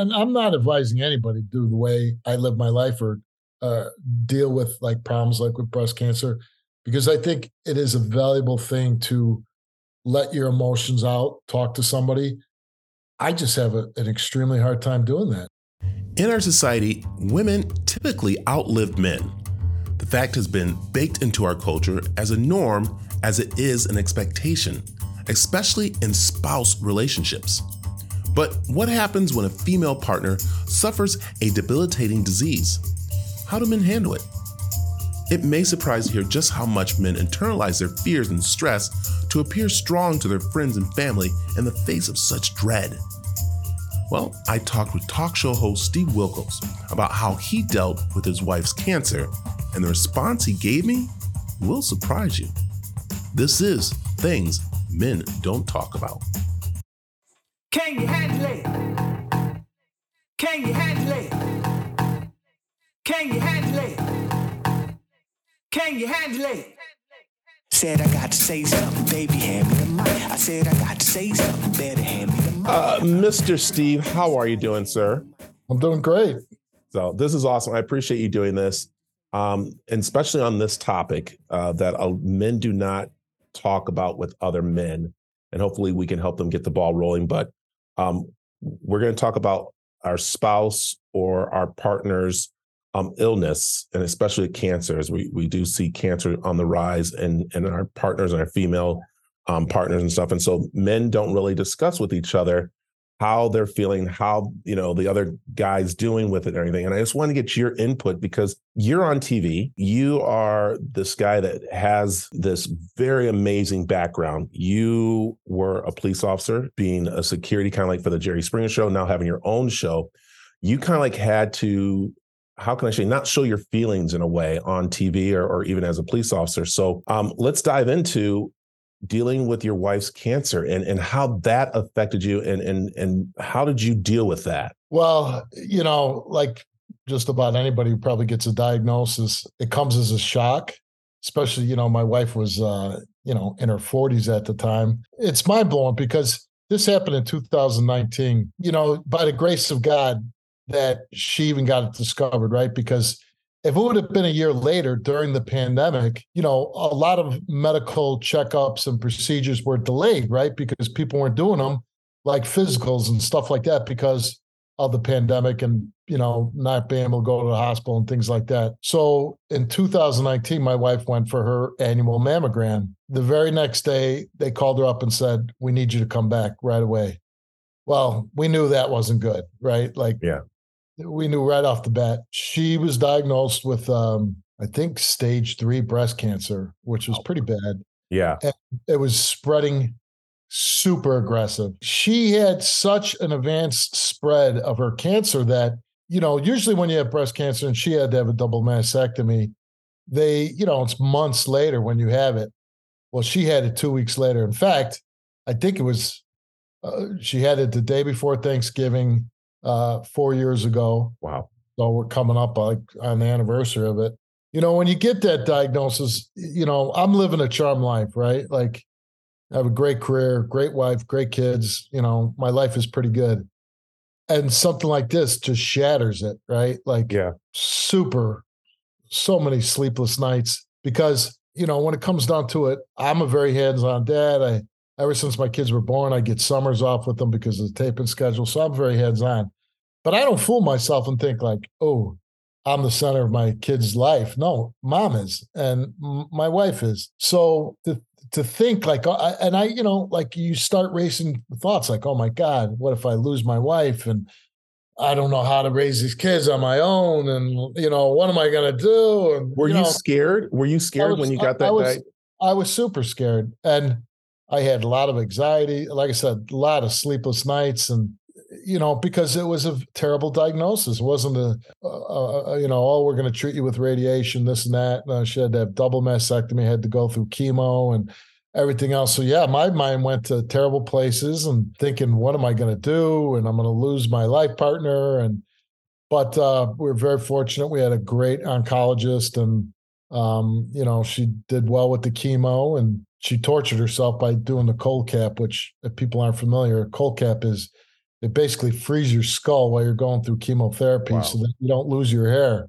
and I'm not advising anybody to do the way I live my life or uh, deal with like problems like with breast cancer, because I think it is a valuable thing to let your emotions out, talk to somebody. I just have a, an extremely hard time doing that. In our society, women typically outlive men. The fact has been baked into our culture as a norm as it is an expectation, especially in spouse relationships. But what happens when a female partner suffers a debilitating disease? How do men handle it? It may surprise you just how much men internalize their fears and stress to appear strong to their friends and family in the face of such dread. Well, I talked with talk show host Steve Wilkos about how he dealt with his wife's cancer, and the response he gave me will surprise you. This is Things Men Don't Talk About. Can you handle it? Can you handle it? Can you handle it? Can you handle it? Said I got to say something, baby, hand me the mic. I said I got to say something, better hand me the mic. Uh, Mr. Steve, how are you doing, sir? I'm doing great. So this is awesome. I appreciate you doing this, um, and especially on this topic uh, that uh, men do not talk about with other men, and hopefully we can help them get the ball rolling. But um, we're going to talk about our spouse or our partner's um, illness, and especially cancer, as we we do see cancer on the rise, and and our partners and our female um, partners and stuff. And so men don't really discuss with each other how they're feeling, how you know the other guy's doing with it and everything. And I just want to get your input because you're on TV. You are this guy that has this very amazing background. You were a police officer, being a security kind of like for the Jerry Springer show, now having your own show. You kind of like had to how can I say not show your feelings in a way on TV or, or even as a police officer. So um, let's dive into dealing with your wife's cancer and, and how that affected you and, and and how did you deal with that? Well, you know, like just about anybody who probably gets a diagnosis, it comes as a shock. Especially, you know, my wife was uh, you know, in her 40s at the time. It's mind blowing because this happened in 2019. You know, by the grace of God, that she even got it discovered, right? Because if it would have been a year later during the pandemic, you know, a lot of medical checkups and procedures were delayed, right? Because people weren't doing them like physicals and stuff like that because of the pandemic and, you know, not being able to go to the hospital and things like that. So in 2019, my wife went for her annual mammogram. The very next day, they called her up and said, We need you to come back right away. Well, we knew that wasn't good, right? Like, yeah we knew right off the bat. She was diagnosed with um, i think stage three breast cancer which was pretty bad. Yeah. And it was spreading super aggressive. She had such an advanced spread of her cancer that you know usually when you have breast cancer and she had to have a double mastectomy they you know it's months later when you have it. Well she had it two weeks later. In fact i think it was uh, she had it the day before thanksgiving uh, four years ago. Wow. So we're coming up like on the anniversary of it. You know, when you get that diagnosis, you know, I'm living a charm life, right? Like I have a great career, great wife, great kids. You know, my life is pretty good. And something like this just shatters it, right? Like, yeah, super, so many sleepless nights because, you know, when it comes down to it, I'm a very hands on dad. I, ever since my kids were born, I get summers off with them because of the taping schedule. So I'm very hands on. But I don't fool myself and think like, oh, I'm the center of my kid's life. No, mom is, and my wife is. So to to think like, uh, and I, you know, like you start racing thoughts like, oh my God, what if I lose my wife and I don't know how to raise these kids on my own, and you know, what am I going to do? And were you, know, scared? Were you scared was, when you got that? I, I was, I was super scared, and I had a lot of anxiety. Like I said, a lot of sleepless nights, and you know, because it was a terrible diagnosis. It wasn't a, a, a you know, oh, we're going to treat you with radiation, this and that. No, she had to have double mastectomy, had to go through chemo and everything else. So yeah, my mind went to terrible places and thinking, what am I going to do? And I'm going to lose my life partner. And but uh, we are very fortunate. We had a great oncologist, and um, you know, she did well with the chemo and she tortured herself by doing the cold cap, which if people aren't familiar, cold cap is it basically freeze your skull while you're going through chemotherapy Wow. so that you don't lose your hair.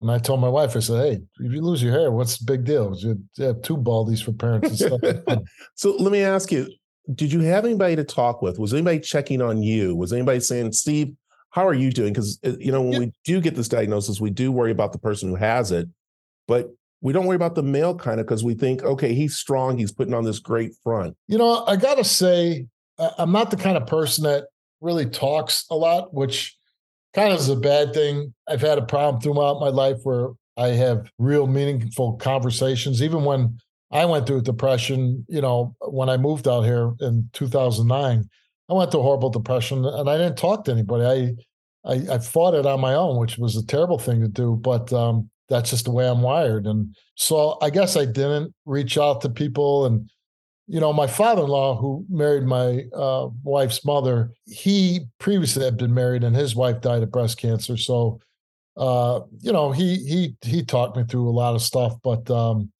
And I told my wife, I said, "Hey, if you lose your hair, what's the big deal? You have two baldies for parents and stuff." So let me ask you: Did you have anybody to talk with? Was anybody checking on you? Was anybody saying, "Steve, how are you doing?" Because uh, you know when Yeah. we do get this diagnosis, we do worry about the person who has it, but we don't worry about the male kind of because we think, okay, he's strong, he's putting on this great front. You know, I gotta say, I- I'm not the kind of person that really talks a lot, which kind of is a bad thing. I've had a problem throughout my life where I have real meaningful conversations. Even when I went through depression, you know, when I moved out here in 2009, I went through horrible depression and I didn't talk to anybody. I I, I fought it on my own, which was a terrible thing to do, but um, that's just the way I'm wired. And so I guess I didn't reach out to people and you know, my father-in-law, who married my uh, wife's mother, he previously had been married, and his wife died of breast cancer. So, uh, you know, he he he talked me through a lot of stuff. But um,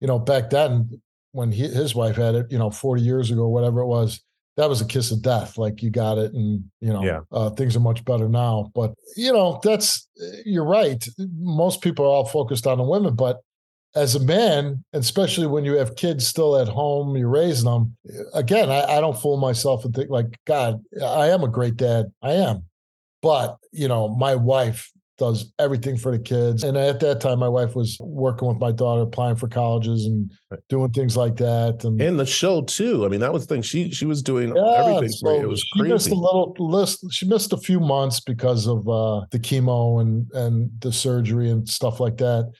you know, back then, when he, his wife had it, you know, forty years ago, whatever it was, that was a kiss of death. Like you got it, and you know, Yeah. uh, things are much better now. But you know, that's you're right. Most people are all focused on the women, but as a man, especially when you have kids still at home, you're raising them. Again, I, I don't fool myself and think like, God, I am a great dad. I am. But, you know, my wife does everything for the kids. And at that time, my wife was working with my daughter, applying for colleges and Right. doing things like that. And, And the show too. I mean, that was the thing. She she was doing yeah, everything so It was she missed a little list. She missed a few months because of uh, the chemo and and the surgery and stuff like that.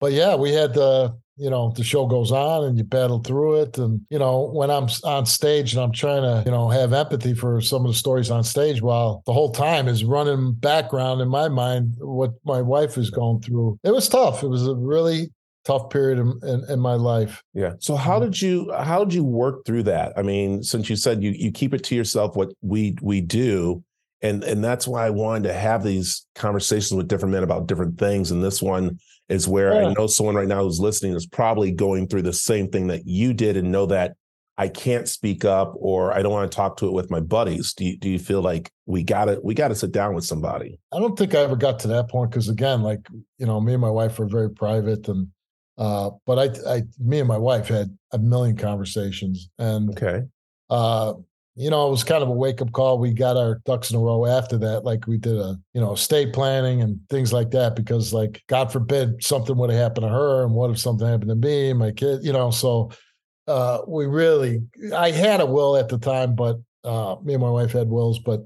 But yeah, we had the you know the show goes on and you battle through it. And you know when I'm on stage and I'm trying to you know have empathy for some of the stories on stage, while the whole time is running background in my mind what my wife is going through. It was tough. It was a really tough period in, in, in my life. Yeah. So how did you how did you work through that? I mean, since you said you you keep it to yourself what we we do and and that's why I wanted to have these conversations with different men about different things and this one is where I know someone right now who's listening is probably going through the same thing that you did and know that I can't speak up or I don't want to talk to it with my buddies. Do you do you feel like we got to we got to sit down with somebody? I don't think I ever got to that point because again, like you know, me and my wife were very private, and uh, but I, I, me and my wife had a million conversations, and Okay. uh, you know, it was kind of a wake up call. We got our ducks in a row after that, like we did a you know estate planning and things like that, because like God forbid something would have happened to her, and what if something happened to me, my kid, you know, so. Uh, we really, I had a will at the time, but uh, me and my wife had wills, but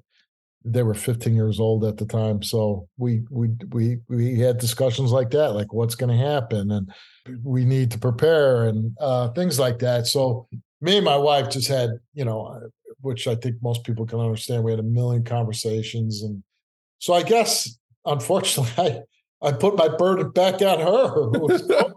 they were 15 years old at the time so we we we we had discussions like that like what's going to happen and we need to prepare and uh things like that so me and my wife just had you know which i think most people can understand we had a million conversations and so i guess unfortunately i i put my burden back on her who was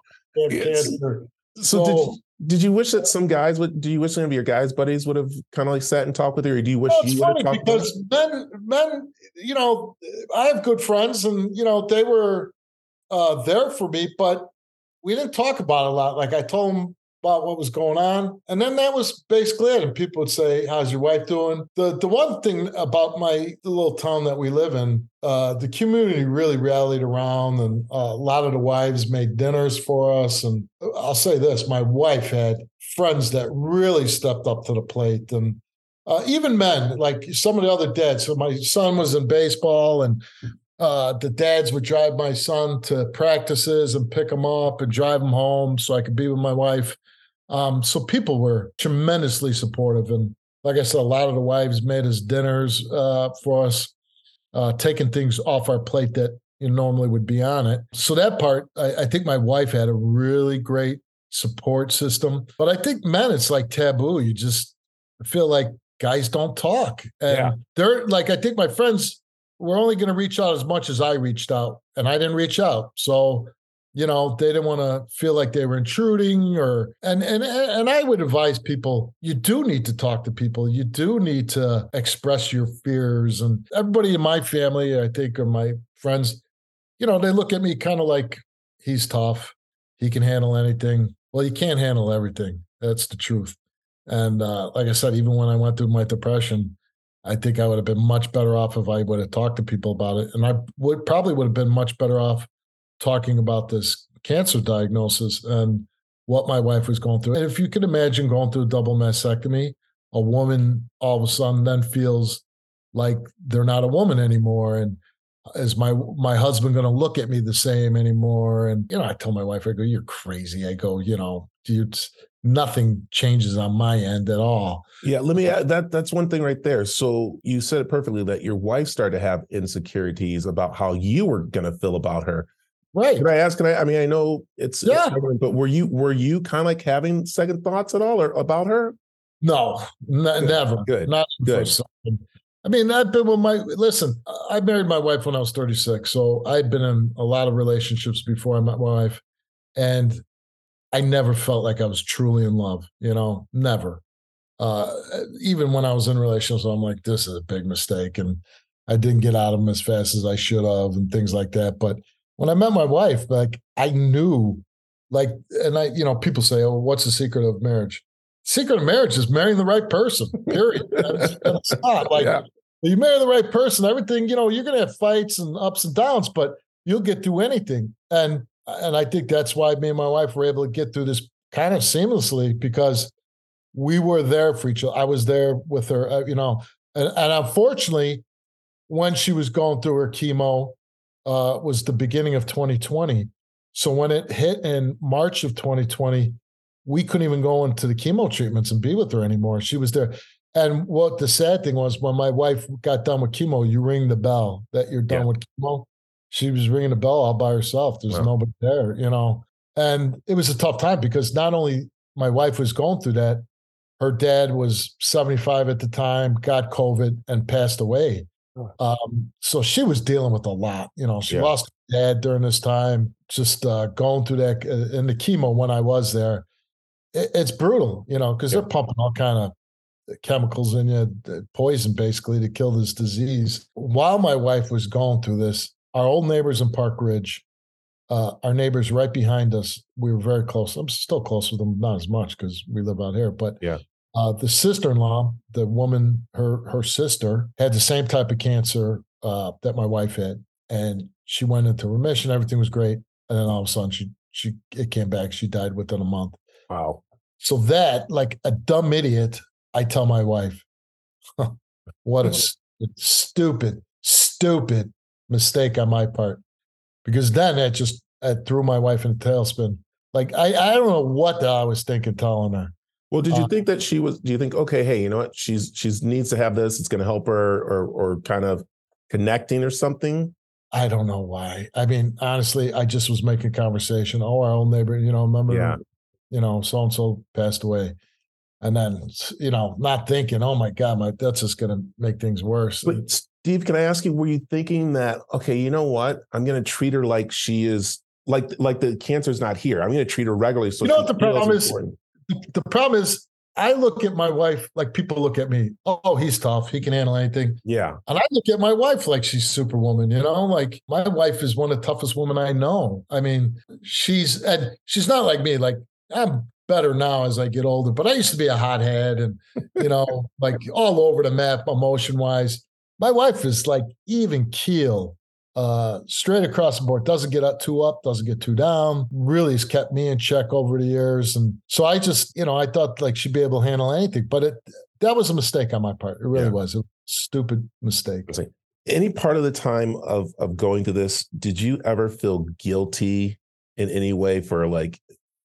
Yes. cancer. So, did So- you, did you wish that some guys would? Do you wish some of your guys buddies would have kind of like sat and talked with her, or do you wish Well, it's you would have funny talked? with because men, men, you know, I have good friends, and you know, they were uh, there for me, but we didn't talk about it a lot. Like I told them about what was going on, and then that was basically it. And people would say, "How's your wife doing?" The the one thing about my little town that we live in, uh, the community really rallied around, and uh, a lot of the wives made dinners for us. And I'll say this: my wife had friends that really stepped up to the plate, and uh, even men, like some of the other dads. So my son was in baseball, and uh, the dads would drive my son to practices and pick him up and drive him home so I could be with my wife. Um, so people were tremendously supportive, and like I said, a lot of the wives made us dinners uh, for us, uh, taking things off our plate that you normally would be on it. So that part, I, I think my wife had a really great support system. But I think men, it's like taboo. You just feel like guys don't talk. And Yeah. they're like, I think my friends were only going to reach out as much as I reached out, and I didn't reach out. So, you know, they didn't want to feel like they were intruding or and and and I would advise people you do need to talk to people. You do need to express your fears. And everybody in my family, I think, or my friends, you know, they look at me kind of like he's tough. He can handle anything. Well, you can't handle everything. That's the truth. And uh, like I said, even when I went through my depression, I think I would have been much better off if I would have talked to people about it. And I would probably would have been much better off talking about this cancer diagnosis and what my wife was going through. And if you can imagine going through a double mastectomy, a woman all of a sudden then feels like they're not a woman anymore. And is my my husband going to look at me the same anymore? And you know, I tell my wife, I go, "You're crazy." I go, you know, dude, nothing changes on my end at all. Yeah, let me add that. That's one thing right there. So you said it perfectly that your wife started to have insecurities about how you were going to feel about her. Right. Can I ask? Can I? I mean, I know it's yeah, it's, but were you were you kind of like having second thoughts at all or about her? No, n- Good. never. Good. Not Good. for a second. I mean, I've been with my listen. I married my wife when I was 36, so I've been in a lot of relationships before I met my wife, and I never felt like I was truly in love. You know, never. Uh, even when I was in relationships, I'm like, this is a big mistake, and I didn't get out of them as fast as I should have, and things like that. But when I met my wife, like I knew, like, and I, you know, people say, "Oh, what's the secret of marriage?" Secret of marriage is marrying the right person. Period. That's- not like Yeah. you marry the right person. Everything, you know, you're gonna have fights and ups and downs, but you'll get through anything. And and I think that's why me and my wife were able to get through this kind of seamlessly because we were there for each other. I was there with her, uh, you know, and, and unfortunately, when she was going through her chemo, uh, was the beginning of 2020. So when it hit in March of 2020, we couldn't even go into the chemo treatments and be with her anymore. She was there. And what the sad thing was when my wife got done with chemo, you ring the bell that you're done Yeah. with chemo. She was ringing the bell all by herself. There's Wow. nobody there, you know. And it was a tough time because not only my wife was going through that, her dad was 75 at the time, got COVID, and passed away. Um, so she was dealing with a lot. You know, she Yeah. lost her dad during this time, just uh, going through that. uh, In the chemo when I was there, it, it's brutal, you know, because Yeah. they're pumping all kind of chemicals in you, poison basically to kill this disease. While my wife was going through this, our old neighbors in Park Ridge, uh, our neighbors right behind us, we were very close. I'm still close with them, not as much because we live out here, but Yeah. Uh, the sister-in-law, the woman, her her sister had the same type of cancer uh, that my wife had, and she went into remission. Everything was great, and then all of a sudden, she she it came back. She died within a month. Wow. So that, like a dumb idiot, I tell my wife, "What a s- stupid, stupid mistake on my part," because then that just it threw my wife in a tailspin. Like I, I don't know what I was thinking telling her. Well, did you Uh, think that she was? Do you think okay? Hey, you know what? She's she's needs to have this. It's going to help her, or or kind of connecting or something. I don't know why. I mean, honestly, I just was making conversation. Oh, our old neighbor, you know, remember, Yeah. you know, so and so passed away. And then, you know, not thinking, oh my God, my that's just gonna make things worse. But Steve, can I ask you? Were you thinking that okay? You know what? I'm going to treat her like she is like like the cancer's not here. I'm going to treat her regularly. So You know what the problem is? important. The problem is I look at my wife like people look at me, oh, he's tough, he can handle anything. Yeah, And I look at my wife like she's superwoman, you know, like my wife is one of the toughest women I know. I mean, she's and she's not like me, like I'm better now as I get older, but I used to be a hothead and you know, like all over the map emotion wise. My wife is like even keel, uh, straight across the board, doesn't get up too up, doesn't get too down, really has kept me in check over the years. And so I just, you know, I thought like she'd be able to handle anything, but it that was a mistake on my part. It really Yeah. was a stupid mistake. any part of the time of of going to this did you ever feel guilty in any way for like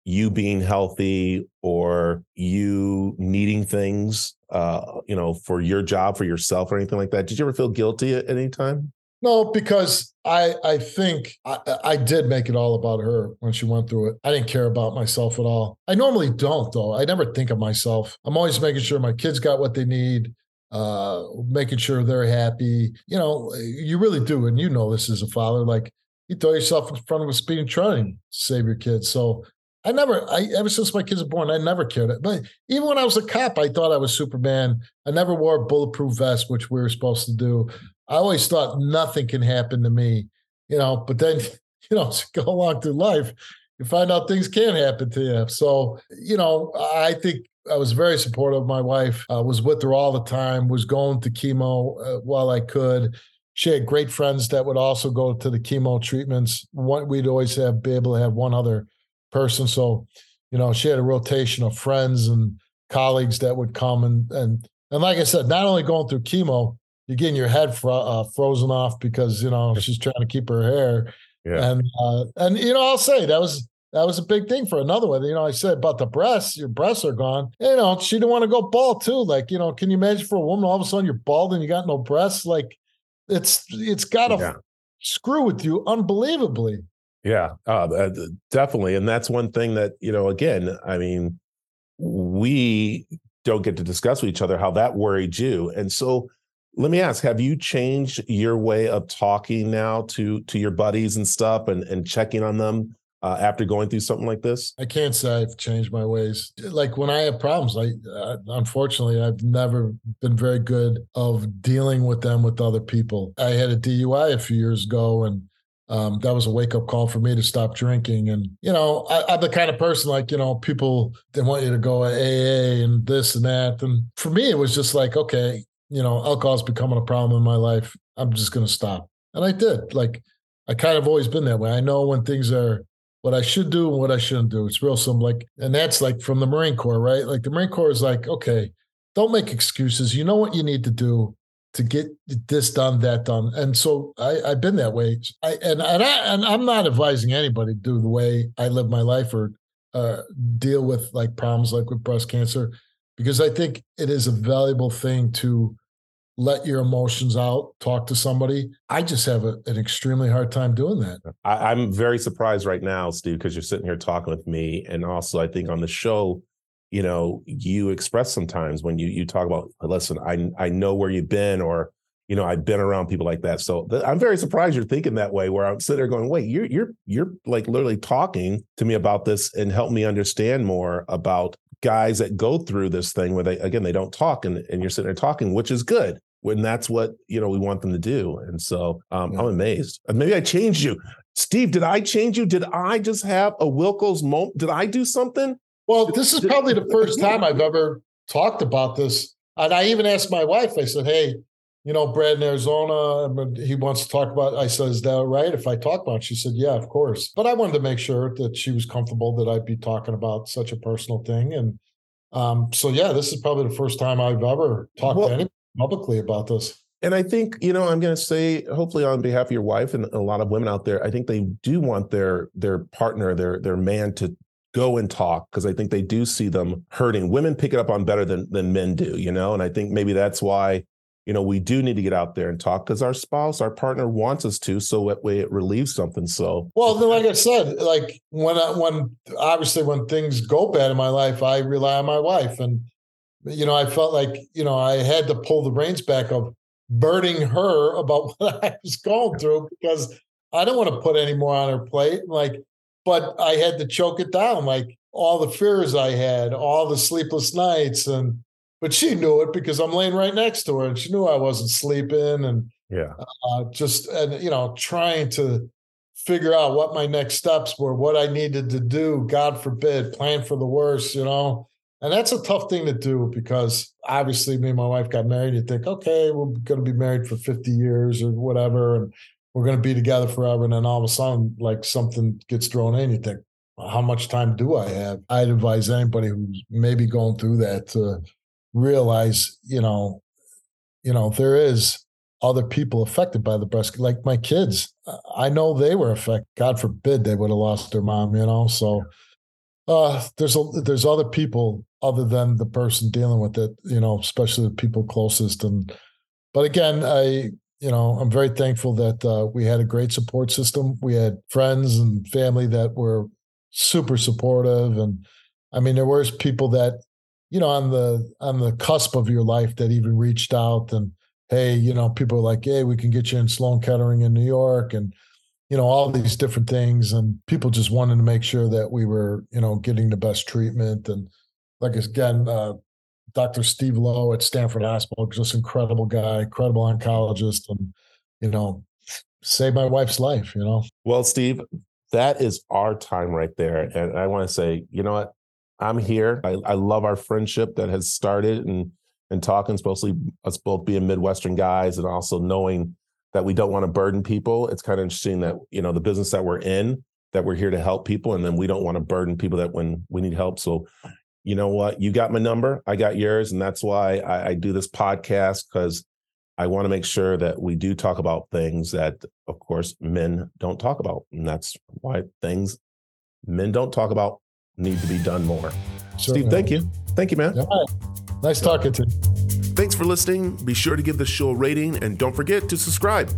you being healthy or you needing things uh you know for your job for yourself or anything like that did you ever feel guilty at any time No, because I I think I, I did make it all about her when she went through it. I didn't care about myself at all. I normally don't though. I never think of myself. I'm always making sure my kids got what they need, uh, making sure they're happy. You know, you really do, and you know this as a father. Like you throw yourself in front of a speeding train to save your kids. So I never, I ever since my kids were born, I never cared. But even when I was a cop, I thought I was Superman. I never wore a bulletproof vest, which we were supposed to do. I always thought nothing can happen to me, you know, but then, you know, go along through life, you find out things can happen to you. So, you know, I think I was very supportive of my wife. I was with her all the time. Was going to chemo uh, while I could. She had great friends that would also go to the chemo treatments. One, we'd always have be able to have one other person. So, you know, she had a rotation of friends and colleagues that would come and and and like I said, not only going through chemo, you're getting your head fro- uh, frozen off because you know she's trying to keep her hair. Yeah. And uh, and you know, I'll say that was that was a big thing for another one. You know, I said about the breasts, your breasts are gone. You know, she didn't want to go bald too. Like, you know, can you imagine for a woman all of a sudden you're bald and you got no breasts? Like, it's it's got to yeah. screw with you unbelievably. Yeah, uh, definitely, and that's one thing that you know. Again, I mean, we don't get to discuss with each other how that worried you, and so let me ask: Have you changed your way of talking now to to your buddies and stuff, and and checking on them uh, after going through something like this? I can't say I've changed my ways. Like when I have problems, I uh, unfortunately I've never been very good of dealing with them with other people. I had a DUI a few years ago, and um, that was a wake up call for me to stop drinking. And you know, I, am the kind of person like you know people they want you to go AA and this and that. And for me, it was just like okay, you know, alcohol's becoming a problem in my life. I'm just going to stop, and I did. Like I kind of always been that way. I know when things are what I should do and what I shouldn't do. It's real simple. Like, and that's like from the Marine Corps, right? Like the Marine Corps is like, okay, don't make excuses. You know what you need to do to get this done, that done. And so I, I've been that way. I and and I and I'm not advising anybody to do the way I live my life or uh, deal with like problems like with breast cancer, because I think it is a valuable thing to let your emotions out, talk to somebody. I just have a, an extremely hard time doing that. I, am very surprised right now, Steve, because you're sitting here talking with me. And also, I think on the show, you know, you express sometimes when you you talk about, listen, I I know where you've been, or you know, I've been around people like that. So th- I'm very surprised you're thinking that way. Where I'm sitting there going, wait, you're you're you're like literally talking to me about this and help me understand more about guys that go through this thing where they again they don't talk and, and you're sitting there talking, which is good when that's what you know we want them to do. And so um, yeah. I'm amazed. Maybe I changed you, Steve. Did I change you? Did I just have a Wilkos moment? Did I do something? Well, this is probably the first time I've ever talked about this. And I even asked my wife. I said, "Hey, you know, Brad in Arizona, he wants to talk about." I said, "Is that right if I talk about?" It? She said, "Yeah, of course." But I wanted to make sure that she was comfortable that I'd be talking about such a personal thing. And um, so, yeah, this is probably the first time I've ever talked well, to anybody publicly about this. And I think, you know, I'm going to say, hopefully, on behalf of your wife and a lot of women out there, I think they do want their their partner, their their man, to go and talk because I think they do see them hurting. Women pick it up on better than than men do, you know. And I think maybe that's why, you know, we do need to get out there and talk because our spouse, our partner wants us to, so that way it relieves something. So, well, like I said, like when I, when obviously when things go bad in my life, I rely on my wife and you know, I felt like, you know, I had to pull the reins back of burning her about what I was going through because I don't want to put any more on her plate. Like, but I had to choke it down, like all the fears I had, all the sleepless nights. And, but she knew it because I'm laying right next to her and she knew I wasn't sleeping. And, yeah, uh, just, and, you know, trying to figure out what my next steps were, what I needed to do, God forbid, plan for the worst, you know and that's a tough thing to do because obviously me and my wife got married. You think, okay, we're going to be married for 50 years or whatever, and we're going to be together forever. And then all of a sudden, like something gets thrown in, you think, how much time do I have? I'd advise anybody who's maybe going through that to realize, you know, you know, there is other people affected by the breast, like my kids. I know they were affected. God forbid they would have lost their mom, you know. So uh, there's a, there's other people other than the person dealing with it, you know, especially the people closest. And but again, I you know I'm very thankful that uh, we had a great support system. We had friends and family that were super supportive, and I mean there was people that you know on the on the cusp of your life that even reached out and hey, you know, people are like, hey, we can get you in Sloan Kettering in New York, and you know all these different things and people just wanted to make sure that we were you know getting the best treatment and like again uh, dr steve lowe at stamford hospital just incredible guy incredible oncologist and you know saved my wife's life you know well steve that is our time right there and i want to say you know what I'm here. I, I love our friendship that has started and and talking, especially us both being Midwestern guys and also knowing that we don't want to burden people. It's kind of interesting that, you know, the business that we're in, that we're here to help people. And then we don't want to burden people that when we need help. So, you know what? You got my number, I got yours. And that's why I, I do this podcast because I want to make sure that we do talk about things that, of course, men don't talk about. And that's why things men don't talk about need to be done more. Certainly. Steve, thank you. Thank you, man. All right. Nice talking to you. Thanks for listening. Be sure to give the show a rating and don't forget to subscribe.